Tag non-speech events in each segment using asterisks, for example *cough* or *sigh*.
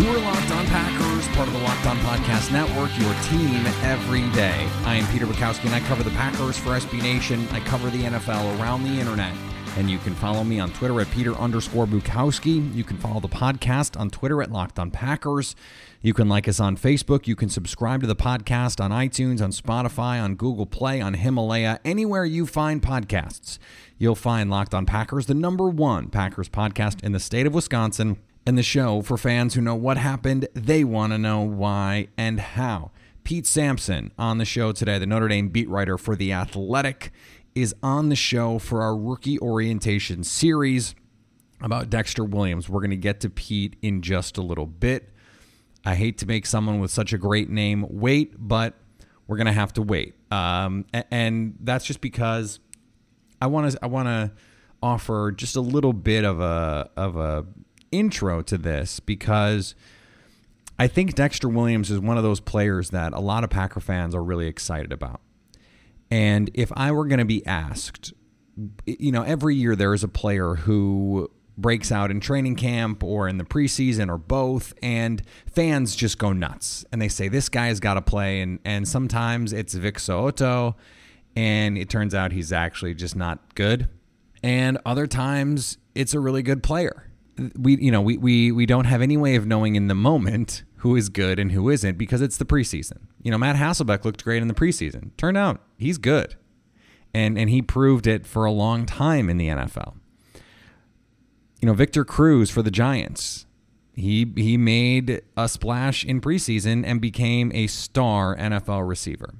are Locked On Packers, part of the Locked On Podcast Network, your team every day. I am Peter Bukowski, and I cover the Packers for SB Nation. I cover the NFL around the internet. And you can follow me on Twitter at Peter underscore Bukowski. You can follow the podcast on Twitter at Locked On Packers. You can like us on Facebook. You can subscribe to the podcast on iTunes, on Spotify, on Google Play, on Himalaya, anywhere you find podcasts. You'll find Locked On Packers, the number one Packers podcast in the state of Wisconsin and the show for fans who know what happened, they want to know why and how. Pete Sampson on the show today, the Notre Dame beat writer for The Athletic, is on the show for our rookie orientation series about Dexter Williams. We're going to get to Pete in just a little bit. I hate to make someone with such a great name wait, but we're going to have to wait. Um, and that's just because I want to I want to offer just a little bit of a of a intro to this because I think Dexter Williams is one of those players that a lot of Packer fans are really excited about. And if I were going to be asked, you know, every year there is a player who breaks out in training camp or in the preseason or both, and fans just go nuts and they say this guy's got to play. And and sometimes it's Vic So'oto, and it turns out he's actually just not good. And other times it's a really good player we you know we, we we don't have any way of knowing in the moment who is good and who isn't because it's the preseason. You know, Matt Hasselbeck looked great in the preseason. Turned out he's good. And and he proved it for a long time in the NFL. You know, Victor Cruz for the Giants. He he made a splash in preseason and became a star NFL receiver.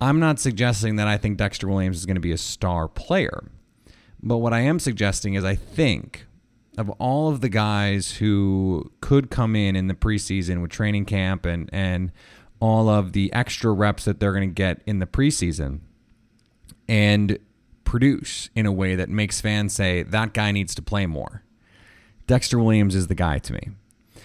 I'm not suggesting that I think Dexter Williams is going to be a star player. But what I am suggesting is I think of all of the guys who could come in in the preseason with training camp and and all of the extra reps that they're going to get in the preseason and produce in a way that makes fans say that guy needs to play more. Dexter Williams is the guy to me.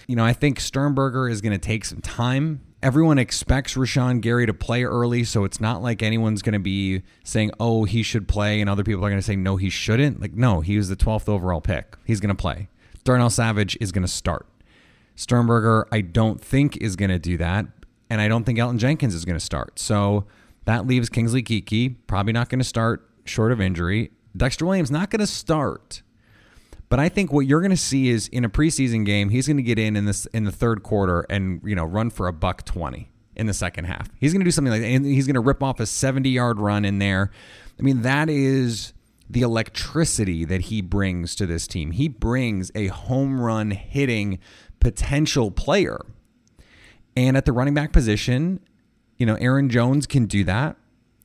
You know, I think Sternberger is going to take some time everyone expects Rashan Gary to play early, so it's not like anyone's going to be saying, "Oh, he should play," and other people are going to say, "No, he shouldn't." Like, no, he was the 12th overall pick. He's going to play. Darnell Savage is going to start. Sternberger, I don't think is going to do that, and I don't think Elgton Jenkins is going to start. So that leaves Kingsley Keke probably not going to start short of injury. Dexter Williams not going to start. But I think what you're going to see is in a preseason game, he's going to get in in this in the third quarter and you know run for a buck twenty in the second half. He's going to do something like that, and he's going to rip off a 70 yard run in there. I mean, that is the electricity that he brings to this team. He brings a home run hitting potential player. And at the running back position, you know, Aaron Jones can do that.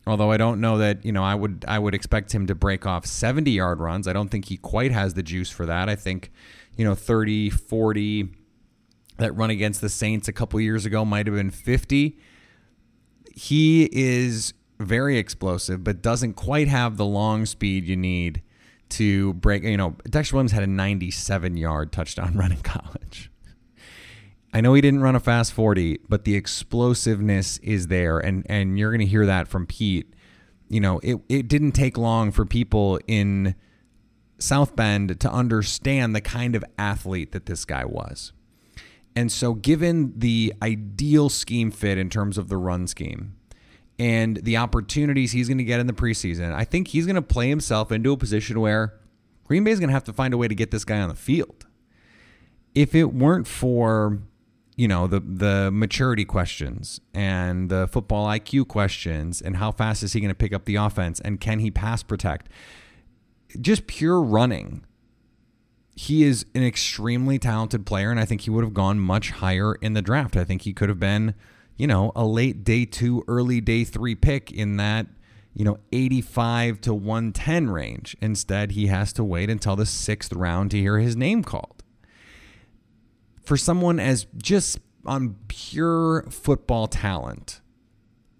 Although I don't know that, you know, I would I would expect him to break off 70 yard runs. I don't think he quite has the juice for that. I think, you know, 30, 40 that run against the Saints a couple years ago might have been 50. He is very explosive, but doesn't quite have the long speed you need to break. You know, Dexter Williams had a 97 yard touchdown *laughs* run in college. I know he didn't run a fast 40, but the explosiveness is there. And, and you're going to hear that from Pete. You know, it, it didn't take long for people in South Bend to understand the kind of athlete that this guy was. And so, given the ideal scheme fit in terms of the run scheme, and the opportunities he's going to get in the preseason, I think he's going to play himself into a position where Green Bay is going to have to find a way to get this guy on the field. If it weren't for you know the the maturity questions and the football IQ questions and how fast is he going to pick up the offense and can he pass protect. Just pure running. He is an extremely talented player and I think he would have gone much higher in the draft. I think he could have been you know a late day 2 early day 3 pick in that you know 85 to 110 range. Instead he has to wait until the 6th round to hear his name called for someone as just on pure football talent,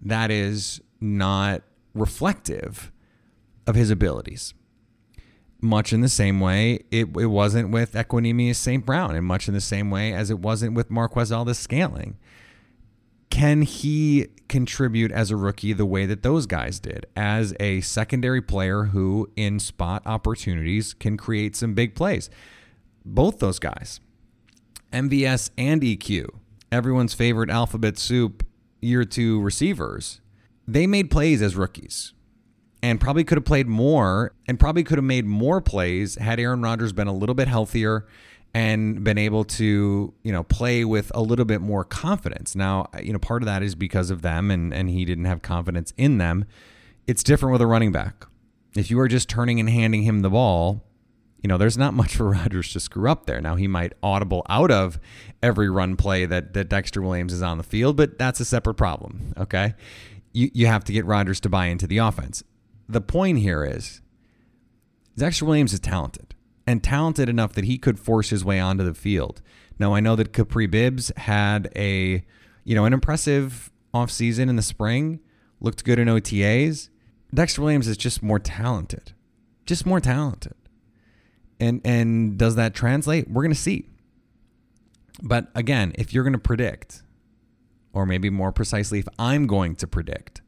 that is not reflective of his abilities. Much in the same way, it, it wasn't with Equanimeous St. Brown, and much in the same way as it wasn't with Marquez Valdes-Scantling. Can he contribute as a rookie the way that those guys did, as a secondary player who, in spot opportunities, can create some big plays? Both those guys MVS and EQ, everyone's favorite alphabet soup year two receivers, they made plays as rookies and probably could have played more and probably could have made more plays had Aaron Rodgers been a little bit healthier and been able to, you know, play with a little bit more confidence. Now, you know, part of that is because of them and and he didn't have confidence in them. It's different with a running back. If you are just turning and handing him the ball, you know, there's not *laughs* much for Rodgers to screw up there. Now he might audible out of every run play that that Dexter Williams is on the field, but that's a separate problem. Okay, you you have to get Rodgers to buy into the offense. The point here is Dexter Williams is talented and talented enough that he could force his way onto the field. Now I know that Kapri Bibbs had a you know an impressive offseason in the spring, looked good in OTAs. Dexter Williams is just more talented, just more talented and and does that translate? We're going to see. But again, if you're going to predict, or maybe more precisely, if I'm going to predict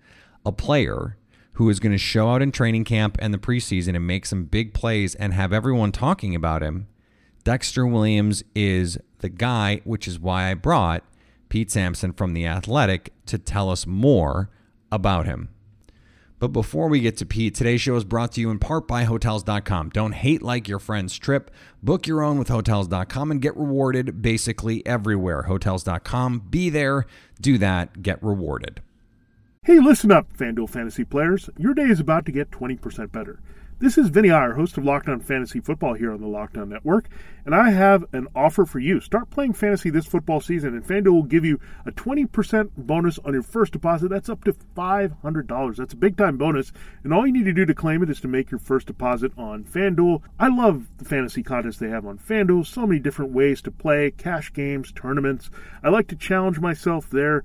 a player who is going to show out in training camp and the preseason and make some big plays and have everyone talking about him, Dexter Williams is the guy, which is why I brought Pete Sampson from The Athletic to tell us more about him. But before we get to Pete, today's show is brought to you in part by Hotels.com. Don't hate like your friend's trip. Book your own with Hotels.com and get rewarded basically everywhere. Hotels.com. Be there, do that, get rewarded. Hey, listen up, FanDuel fantasy players. Your day is about to get 20% better. This is Vinny Iyer, host of Locked On Fantasy Football here on the Locked On Network, and I have an offer for you. Start playing fantasy this football season, and FanDuel will give you a 20% bonus on your first deposit. That's up to $500. That's a big time bonus, and all you need to do to claim it is to make your first deposit on FanDuel. I love the fantasy contests they have on FanDuel. So many different ways to play, cash games, tournaments. I like to challenge myself there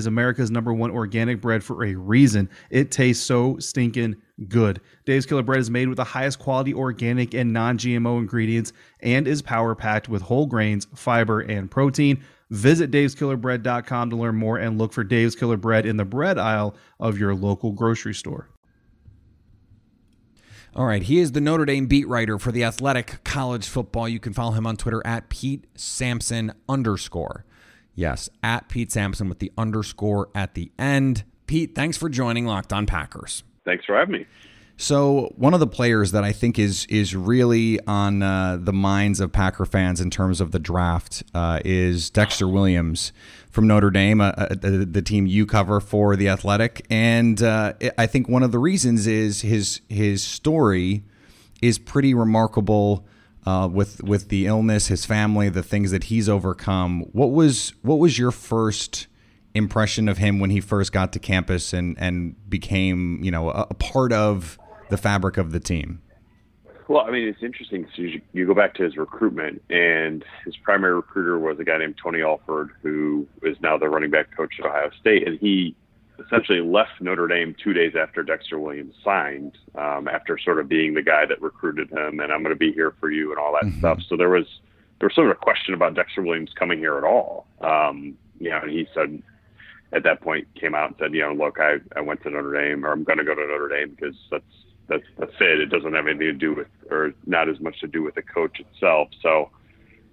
America's number one organic bread for a reason. It tastes so stinking good. Dave's Killer Bread is made with the highest quality organic and non GMO ingredients and is power packed with whole grains, fiber, and protein. Visit daveskillerbread.com to learn more and look for Dave's Killer Bread in the bread aisle of your local grocery store. All right, he is the Notre Dame beat writer for the Athletic College Football. You can follow him on Twitter at Pete Sampson underscore. Yes, at Pete Sampson with the underscore at the end. Pete, thanks for joining Locked On Packers. Thanks for having me. So one of the players that I think is is really on uh, the minds of Packer fans in terms of the draft uh, is Dexter Williams from Notre Dame, uh, uh the, the, team you cover for the Athletic, and uh, I think one of the reasons is his his story is pretty remarkable. Uh, with with the illness, his family, the things that he's overcome. What was what was your first impression of him when he first got to campus and and became you know a, a part of the fabric of the team? Well, I mean, it's interesting. You, you, go back to his recruitment, and his primary recruiter was a guy named Tony Alford, who is now the running back coach at Ohio State, and he essentially left Notre Dame two days after Dexter Williams signed, um, after sort of being the guy that recruited him, and I'm going to be here for you and all that mm-hmm. stuff. So there was there was sort of a question about Dexter Williams coming here at all. Um, you know, and he said at that point came out and said, you know, look, I, I went to Notre Dame, or I'm going to go to Notre Dame because that's that's that's it. It doesn't have anything to do with, or not as much to do with the coach itself. So,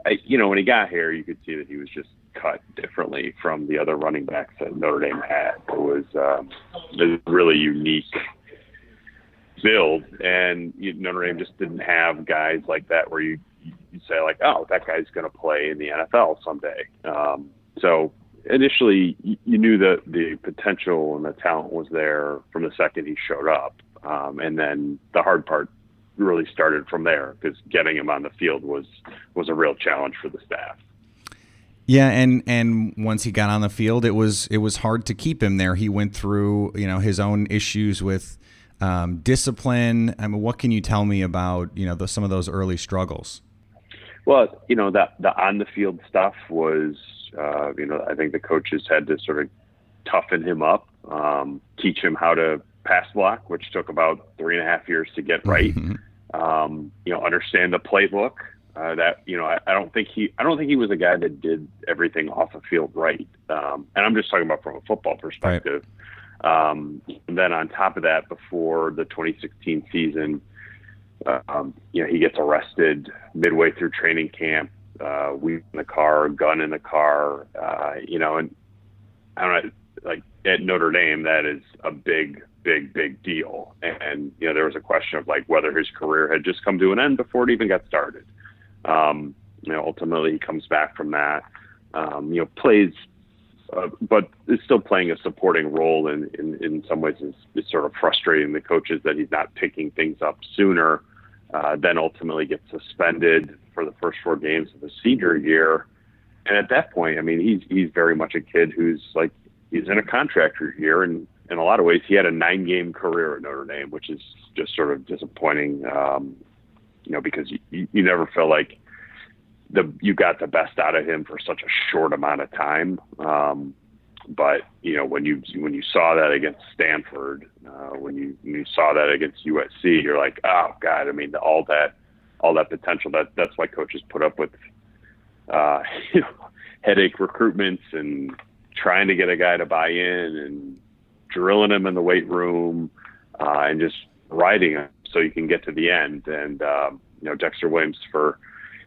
I, you know, when he got here, you could see that he was just cut differently from the other running backs that Notre Dame had. It was um, a really unique build, and you, Notre Dame just didn't have guys like that where you you say like, oh, that guy's going to play in the NFL someday. Um, so initially, you knew that the potential and the talent was there from the second he showed up. Um, and then the hard part really started from there because getting him on the field was was a real challenge for the staff. Yeah, and and once he got on the field, it was it was hard to keep him there. He went through you know his own issues with um, discipline. I mean, what can you tell me about you know the, some of those early struggles? Well, you know that the on the field stuff was uh, you know I think the coaches had to sort of toughen him up, um, teach him how to pass block, which took about three and a half years to get right. Mm-hmm. Um, you know, understand the playbook. Uh, that you know, I, I, don't think he, I don't think he was a guy that did everything off the field right. Um, and I'm just talking about from a football perspective. Right. Um, and then on top of that, before the 2016 season, um, you know, he gets arrested midway through training camp. Uh, weed in the car, gun in the car. Uh, you know, and I don't know, like at Notre Dame, that is a big big, big deal. And, you know, there was a question of like whether his career had just come to an end before it even got started. Um, you know, ultimately he comes back from that, um, you know, plays, uh, but is still playing a supporting role in, in, in some ways is, is sort of frustrating the coaches that he's not picking things up sooner, uh, then ultimately gets suspended for the first four games of the senior year. And at that point, I mean, he's, he's very much a kid who's like, he's in a contractor year and, in a lot of ways, he had a nine game career at Notre Dame, which is just sort of disappointing, um, you know, because you, you never feel like the you got the best out of him for such a short amount of time. Um, but you know, when you when you saw that against Stanford, uh, when you when you saw that against USC, you're like, oh God! I mean, all that all that potential. That that's why coaches put up with uh, *laughs* you know headache recruitments and trying to get a guy to buy in and drilling him in the weight room uh, and just riding him so you can get to the end. And um, you know, Dexter Williams for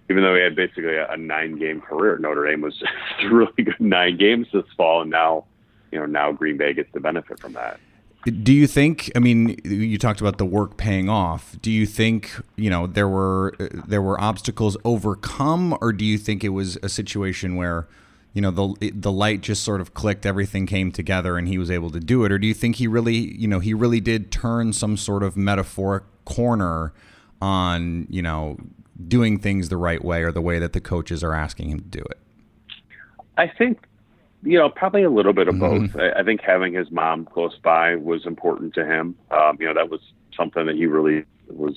even though he had basically a, a nine game career at Notre Dame was *laughs* really good nine games this fall, and now you know now Green Bay gets the benefit from that. Do you think? I mean, you talked about the work paying off. Do you think you know there were there were obstacles overcome, or do you think it was a situation where you know the the light just sort of clicked everything came together and he was able to do it or do you think he really you know he really did turn some sort of metaphoric corner on you know doing things the right way or the way that the coaches are asking him to do it i think you know probably a little bit of mm-hmm. both I, I, think having his mom close by was important to him um, you know that was something that he really was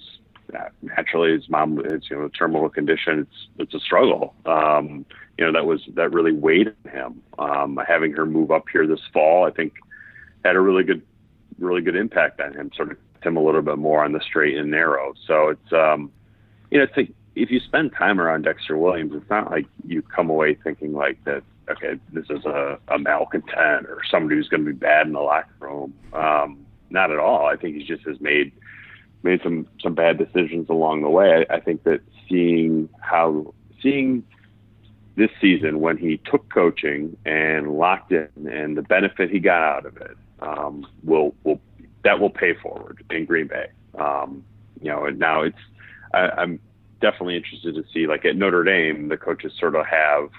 naturally his mom is you know a terminal condition it's it's a struggle um, you know that was that really weighed on him. Um, having her move up here this fall, I think, had a really good, really good impact on him. Sort of him a little bit more on the straight and narrow. So it's um, you know, it's like if you spend time around Dexter Williams, it's not like you come away thinking like that. Okay, this is a, a malcontent or somebody who's going to be bad in the locker room. Um, not at all. I think he just has made made some some bad decisions along the way. I, I think that seeing how seeing this season when he took coaching and locked in, and the benefit he got out of it um, will will that will pay forward in Green Bay. Um, you know, and now it's I, I'm definitely interested to see like at Notre Dame, the coaches sort of have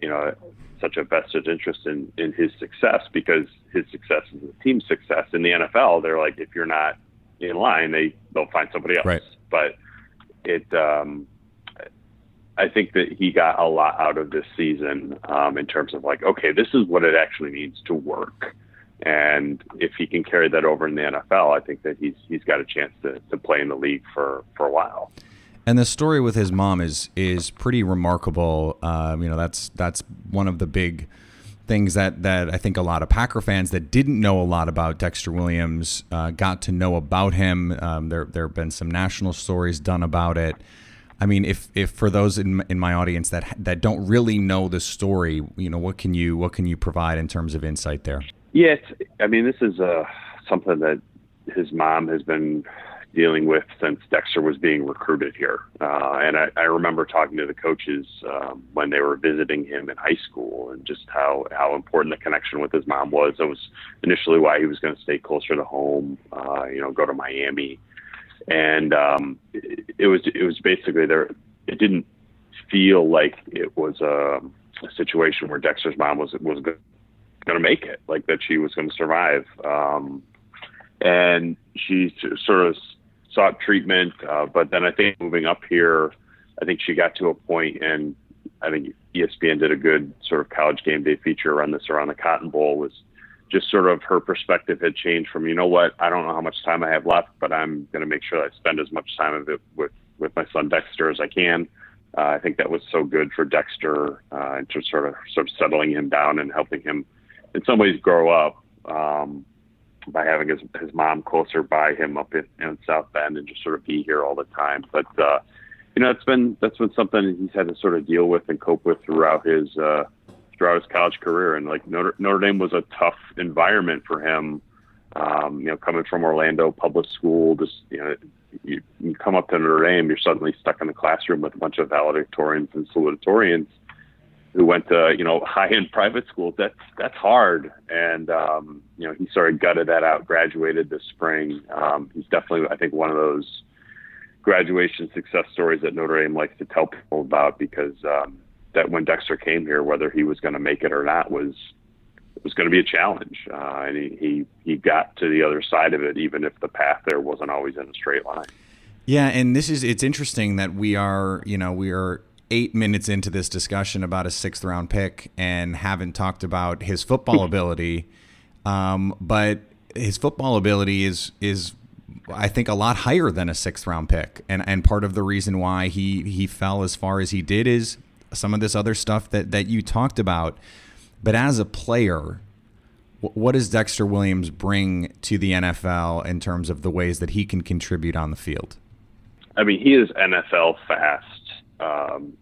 you know such a vested interest in in his success because his success is the team's success. In the NFL, they're like if you're not in line, they they'll find somebody else. Right. But it um, I think that he got a lot out of this season um, in terms of like, okay, this is what it actually means to work. And if he can carry that over in the NFL, I think that he's he's got a chance to, to play in the league for, for a while. And the story with his mom is is pretty remarkable. Um, you know, that's that's one of the big things that that I think a lot of Packer fans that didn't know a lot about Dexter Williams uh, got to know about him. Um, there there have been some national stories done about it. I mean, if if for those in in my audience that that don't really know the story, you know, what can you what can you provide in terms of insight there? Yeah, I mean, this is uh, something that his mom has been dealing with since Dexter was being recruited here. Uh, and I, I remember talking to the coaches um, when they were visiting him in high school and just how, how important the connection with his mom was. That was initially why he was going to stay closer to home, uh, you know, go to Miami. And um, it, it was it was basically there. It didn't feel like it was a, a situation where Dexter's mom was was going to make it, like that she was going to survive. Um, and she sort of sought treatment. Uh, but then I think moving up here, I think she got to a point, and I think ESPN did a good sort of college game day feature on this around the Cotton Bowl. Was just sort of her perspective had changed from you know what I don't know how much time I have left, but I'm going to make sure I spend as much time of it with with my son Dexter as I can. Uh, I think that was so good for Dexter uh, just sort of sort of settling him down and helping him in some ways grow up. Um, by having his his mom closer by him up in, in South Bend and just sort of be here all the time. But uh, you know, it's been that's been something he's had to sort of deal with and cope with throughout his uh, throughout his college career. And like Notre, Notre Dame was a tough environment for him. Um, you know, coming from Orlando public school, just you know, you, you come up to Notre Dame, you're suddenly stuck in the classroom with a bunch of valedictorians and salutatorians who went to you know *laughs* high end private schools. That's that's hard, and um, you know he sort of gutted that out. Graduated this spring. Um, he's definitely I think one of those graduation success stories that Notre Dame likes to tell people about because um, that when Dexter came here, whether he was going to make it or not was was going to be a challenge, uh, and he, he he got to the other side of it, even if the path there wasn't always in a straight line. Yeah, and this is it's interesting that we are, you know, we are eight minutes into this discussion about a sixth round pick and haven't talked about his football *laughs* ability. Um, but his football ability is is I think a lot higher than a sixth round pick. And and part of the reason why he he fell as far as he did is some of this other stuff that that you talked about. But as a player, what does Dexter Williams bring to the NFL in terms of the ways that he can contribute on the field? I mean, he is NFL fast um,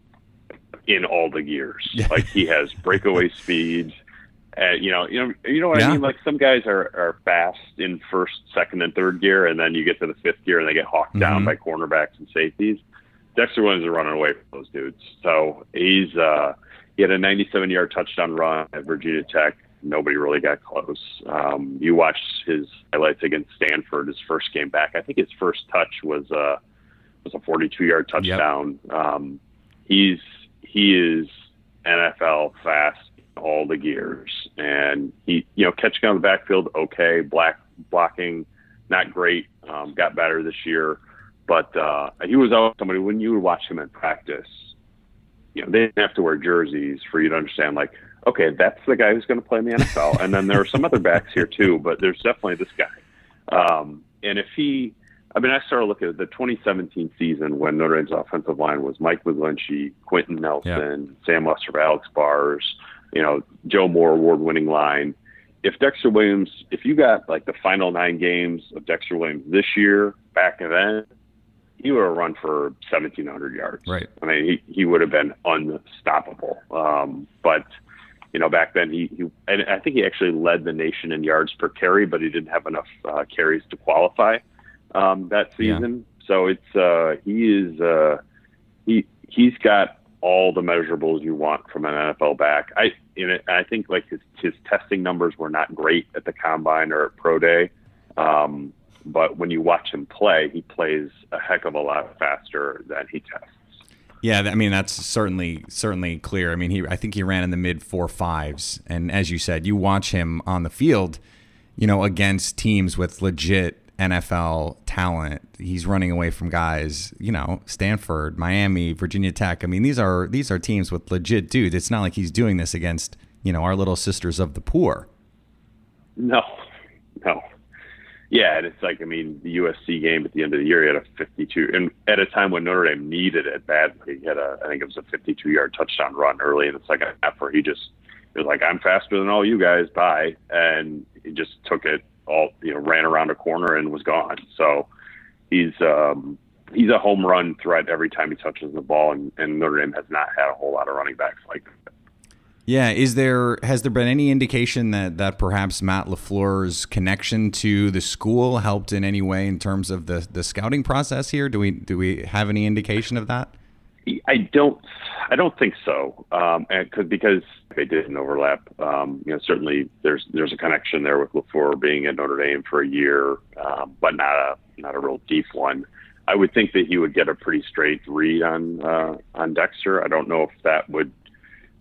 in all the gears. *laughs* Like he has breakaway *laughs* speed. And you know, you know, you know what yeah. I mean. Like some guys are are fast in first, second, and third gear, and then you get to the fifth gear and they get hawked mm-hmm. down by cornerbacks and safeties. Dexter Williams is running away from those dudes. So he's uh, he had a 97 yard touchdown run at Virginia Tech. Nobody really got close. Um, you watched his highlights against Stanford, his first game back. I think his first touch was uh, was a 42 yard touchdown. Yep. Um, he's he is NFL fast all the gears, and he you know catching on the backfield okay, black blocking not great, um, got better this year, but uh, he was always somebody when you would watch him in practice. You know, they didn't have to wear jerseys for you to understand, like, okay, that's the guy who's going to play in the NFL. and then there are some other backs here too, but there's definitely this guy. Um, and if he, I mean, I started looking at the 2017 season when Notre Dame's offensive line was Mike McGlinchey, Quenton Nelson, yeah. Sam Mustipher, Alex Bars, you know, Joe Moore award-winning line. If Dexter Williams, if you got like the final nine games of Dexter Williams this year, back then, he would have run for 1,700 yards. Right. I mean, he, he would have been unstoppable. Um, but you know, back then he, he and I think he actually led the nation in yards per carry, but he didn't have enough uh, carries to qualify um, that season. Yeah. So it's uh, he is uh, he he's got all the measurables you want from an NFL back. I you know, I think like his his testing numbers were not great at the combine or at pro day. Um, but when you watch him play, he plays a heck of a lot faster than he tests. Yeah, I mean that's certainly certainly clear. I mean, he I think he ran in the mid four fives, and as you said, you watch him on the field, you know, against teams with legit NFL talent. He's running away from guys, you know, Stanford, Miami, Virginia Tech. I mean, these are these are teams with legit dudes. It's not like he's doing this against, you know, our little sisters of the poor. No, no. Yeah, and it's like I mean the USC game at the end of the year, he had a 52, and at a time when Notre Dame needed it badly, he had a I think it was a 52 yard touchdown run early in the second half where he just he was like I'm faster than all you guys, bye, and he just took it all you know ran around a corner and was gone. So he's um, he's a home run threat every time he touches the ball, and, and Notre Dame has not had a whole lot of running backs like that. Yeah, is there has there been any indication that that perhaps Matt LaFleur's connection to the school helped in any way in terms of the the scouting process here? Do we do we have any indication of that? I don't I don't think so. Um, and cause, because they didn't overlap. Um, you know, certainly there's there's a connection there with LaFleur being at Notre Dame for a year, um, but not a not a real deep one. I would think that he would get a pretty straight read on uh, on Dexter. I don't know if that would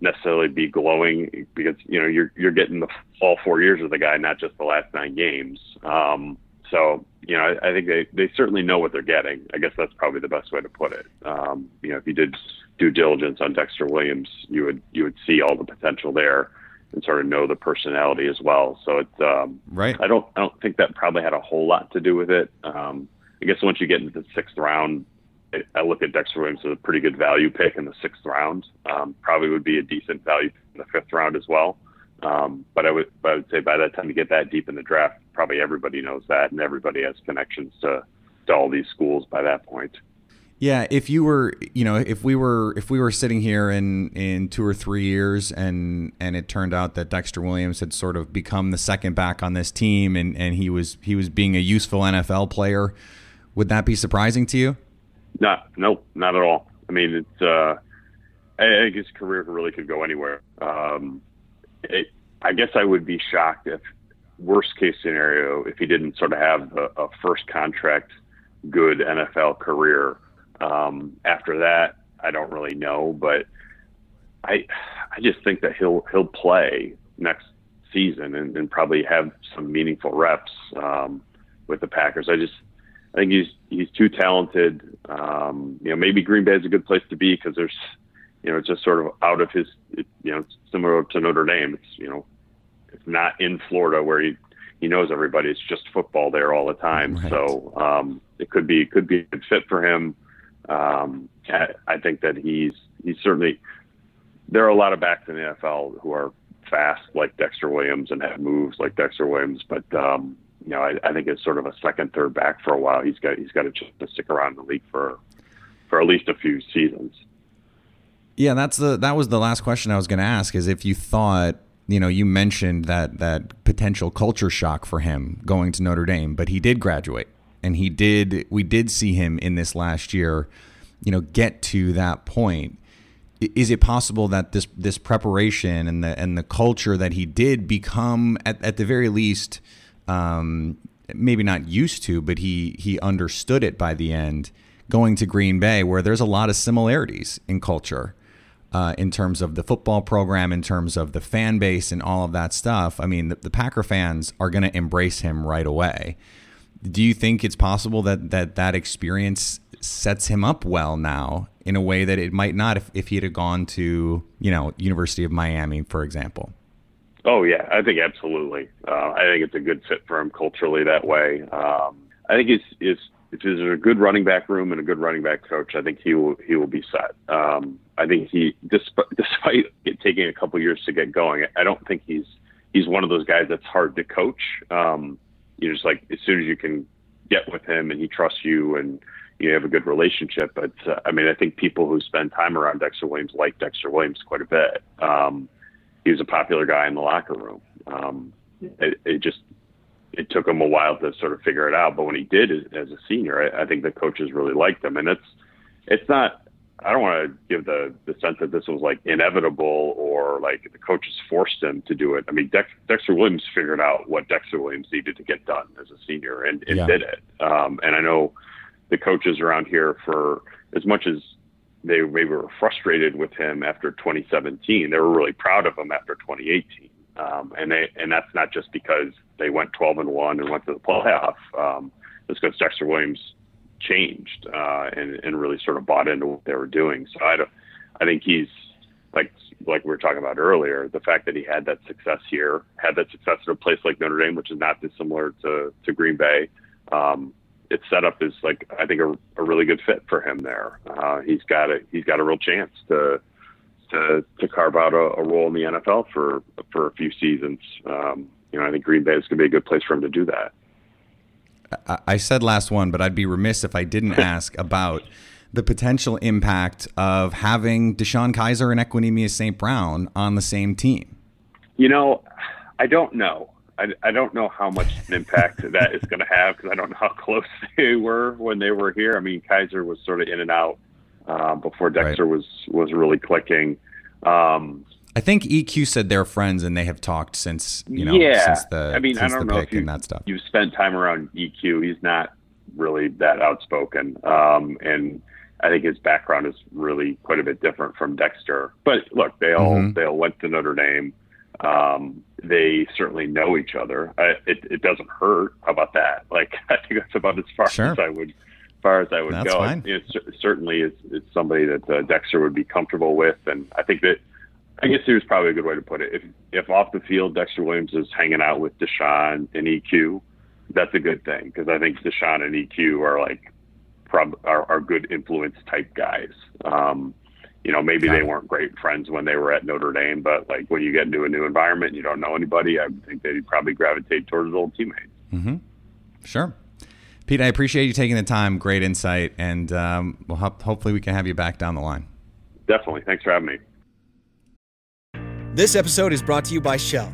necessarily be glowing because you know you're you're getting the all four years of the guy, not just the last nine games. Um, so you know, I, I think they they certainly know what they're getting. I guess that's probably the best way to put it. Um, you know, if you did due diligence on Dexter Williams, you would you would see all the potential there and sort of know the personality as well. So it's um, right. I don't I don't think that probably had a whole lot to do with it. Um, I guess once you get into the sixth round, I look at Dexter Williams as a pretty good value pick in the sixth round. Um, probably would be a decent value in the fifth round as well. Um, but I would, but I would say by the time you get that deep in the draft, probably everybody knows that, and everybody has connections to to all these schools by that point. Yeah, if you were, you know, if we were, if we were sitting here in in two or three years, and and it turned out that Dexter Williams had sort of become the second back on this team, and and he was he was being a useful NFL player, would that be surprising to you? No, no, not at all. I mean, it's. Uh, I think his career really could go anywhere. Um, it, I guess I would be shocked if, worst case scenario, if he didn't sort of have a, a first contract, good NFL career. Um, after that, I don't really know, but I, I just think that he'll he'll play next season and, and probably have some meaningful reps um, with the Packers. I just I think he's he's too talented. Um, you know, maybe Green Bay is a good place to be because there's, you know, it's just sort of out of his, you know, similar to Notre Dame. It's you know, it's not in Florida where he he knows everybody. It's just football there all the time. Right. So um, it could be could be a good fit for him. Um, I, think that he's he's certainly. There are a lot of backs in the NFL who are fast like Dexter Williams and have moves like Dexter Williams, but um, you know, I, I think it's sort of a second, third back for a while. He's got he's got chance to stick around in the league for for at least a few seasons. Yeah, that's the that was the last question I was going to ask. Is if you thought you know you mentioned that that potential culture shock for him going to Notre Dame, but he did graduate and he did we did see him in this last year, you know, get to that point. Is it possible that this this preparation and the and the culture that he did become at, at the very least um, maybe not used to, but he he understood it by the end. Going to Green Bay, where there's a lot of similarities in culture, uh, in terms of the football program, in terms of the fan base, and all of that stuff. I mean, the, the Packer fans are going to embrace him right away. Do you think it's possible that that that experience sets him up well now in a way that it might not if, if he had gone to you know University of Miami, for example? Oh yeah, I think absolutely. Uh, I think it's a good fit for him culturally that way. Um, I think it's, it's if there's a good running back room and a good running back coach, I think he will he will be set. Um, I think he despite, despite it taking a couple years to get going, I don't think he's he's one of those guys that's hard to coach. Um, you just like as soon as you can get with him and he trusts you and you have a good relationship. But uh, I mean, I think people who spend time around Dexter Williams like Dexter Williams quite a bit. Um, he was a popular guy in the locker room. Um, it, it just it took him a while to sort of figure it out, but when he did as a senior, I, I think the coaches really liked him, and it's it's not I don't want to give the the sense that this was like inevitable or like the coaches forced him to do it. I mean, Dex, Dexter Williams figured out what Dexter Williams needed to get done as a senior and, and Yeah. did it. Um, and I know the coaches around here, for as much as they maybe were frustrated with him after 2017, they were really proud of him after 2018. Um, and they and that's not just because they went 12 and one and went to the playoff. Um, it's because Dexter Williams changed uh, and and really sort of bought into what they were doing. So I don't, I think he's like like we were talking about earlier. The fact that he had that success here, had that success at a place like Notre Dame, which is not dissimilar to to Green Bay. Um, its setup is like I think a, a really good fit for him there. Uh, he's got a he's got a real chance to to to carve out a, a role in the NFL for for a few seasons. Um, you know, I think Green Bay is going to be a good place for him to do that. I- I said last one, but I'd be remiss if I didn't *laughs* ask about the potential impact of having DeShone Kizer and Equanimeous St. Brown on the same team. You know, I don't know. I, I don't know how much an impact *laughs* that is going to have because I don't know how *laughs* close they were when they were here. I mean, Kaiser was sort of in and out uh, before Dexter was was really clicking. Um, I think EQ said they're friends and they have talked since you know yeah, since the I mean, I don't know pick if you, and that stuff. you've spent time around EQ. He's not really that outspoken, um, and I think his background is really quite a bit different from Dexter. But look, they all Mhm. they all went to Notre Dame. Um, they certainly know each other. I, it, it doesn't hurt. How about that? Like *laughs* I think that's about as far Sure. as I would, far as I would That's go. fine. It, certainly is, is somebody that uh, Dexter would be comfortable with, and I think that I guess here's probably a good way to put it. If if off the field Dexter Williams is hanging out with DeShone and EQ, that's a good thing because I think DeShone and EQ are like prob- are, are good influence type guys. Um, you know, maybe Got they it. weren't great friends when they were at Notre Dame, but like when you get into a new environment and you don't know anybody, I think they'd probably gravitate towards old teammates. Mm-hmm. Sure. Pete, I appreciate you taking the time. Great insight, and um, we'll hop- hopefully we can have you back down the line. Definitely. Thanks for having me. This episode is brought to you by Shell.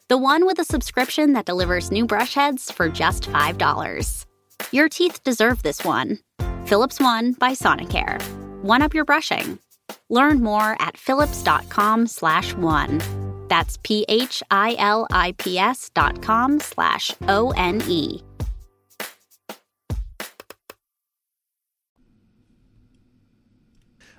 The one with a subscription that delivers new brush heads for just $5. Your teeth deserve this one. Philips One by Sonicare. One up your brushing. Learn more at philips.com slash one. That's P-H-I-L-I-P-S dot com slash O-N-E.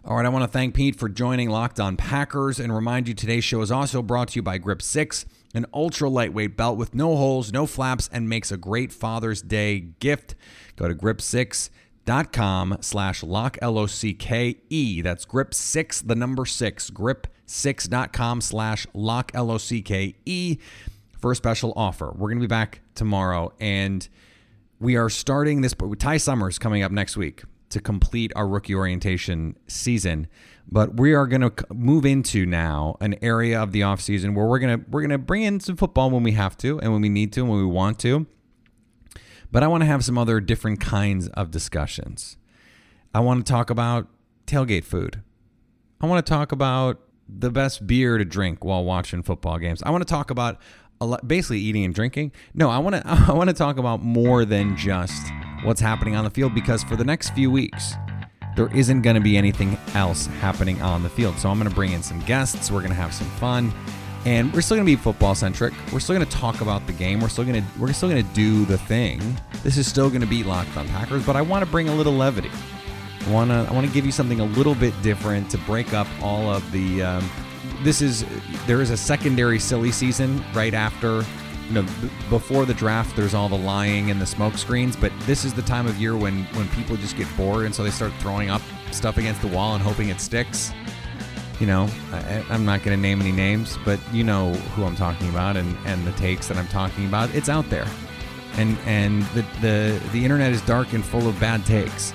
All right, I want to thank Pete for joining Locked On Packers and remind you today's show is also brought to you by Grip 6, an ultra lightweight belt with no holes, no flaps, and makes a great Father's Day gift. Go to grip6.com slash lock, L-O-C-K-E. That's grip 6, the number 6, grip6.com slash lock, L-O-C-K-E for a special offer. We're going to be back tomorrow, and we are starting this. Ty Summers coming up next week to complete our rookie orientation season, but we are going to move into now an area of the offseason where we're going to we're going to bring in some football when we have to and when we need to and when we want to. But I want to have some other different kinds of discussions. I want to talk about tailgate food. I want to talk about the best beer to drink while watching football games. I want to talk about basically eating and drinking. No, I want to *laughs* I want to talk about more than just what's happening on the field because for the next few weeks there isn't going to be anything else happening on the field. So I'm going to bring in some guests. We're going to have some fun. And we're still going to be football centric. We're still going to talk about the game. We're still going to we're still going to do the thing. This is still going to be Locked on Packers, but I want to bring a little levity. I want to I want to give you something a little bit different to break up all of the um, this is there is a secondary silly season right after you know b- before the draft there's all the lying and the smoke screens but this is the time of year when when people just get bored and so they start throwing up stuff against the wall and hoping it sticks you know I, i'm not going to name any names but you know who i'm talking about and and the takes that i'm talking about it's out there and and the the, the internet is dark and full of bad takes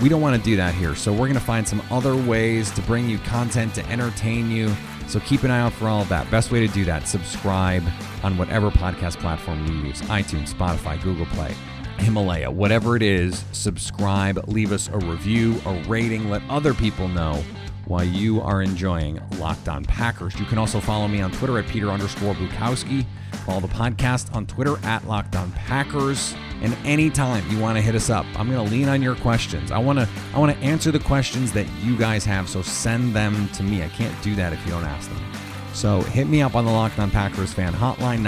we don't want to do that here. So we're going to find some other ways to bring you content to entertain you. So keep an eye out for all of that. Best way to do that, subscribe on whatever podcast platform you use iTunes, Spotify, Google Play, Himalaya, whatever it is. Subscribe, leave us a review, a rating, let other people know why you are enjoying Locked On Packers. You can also follow me on Twitter at Peter underscore Bukowski. Follow the podcast on Twitter at Locked On Packers. And anytime you want to hit us up, I'm going to lean on your questions. I want to I want to answer the questions that you guys have, so send them to me. I can't do that if you don't ask them. So hit me up on the Locked On Packers fan hotline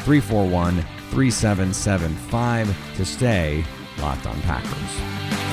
920-341-3775 to stay Locked On Packers.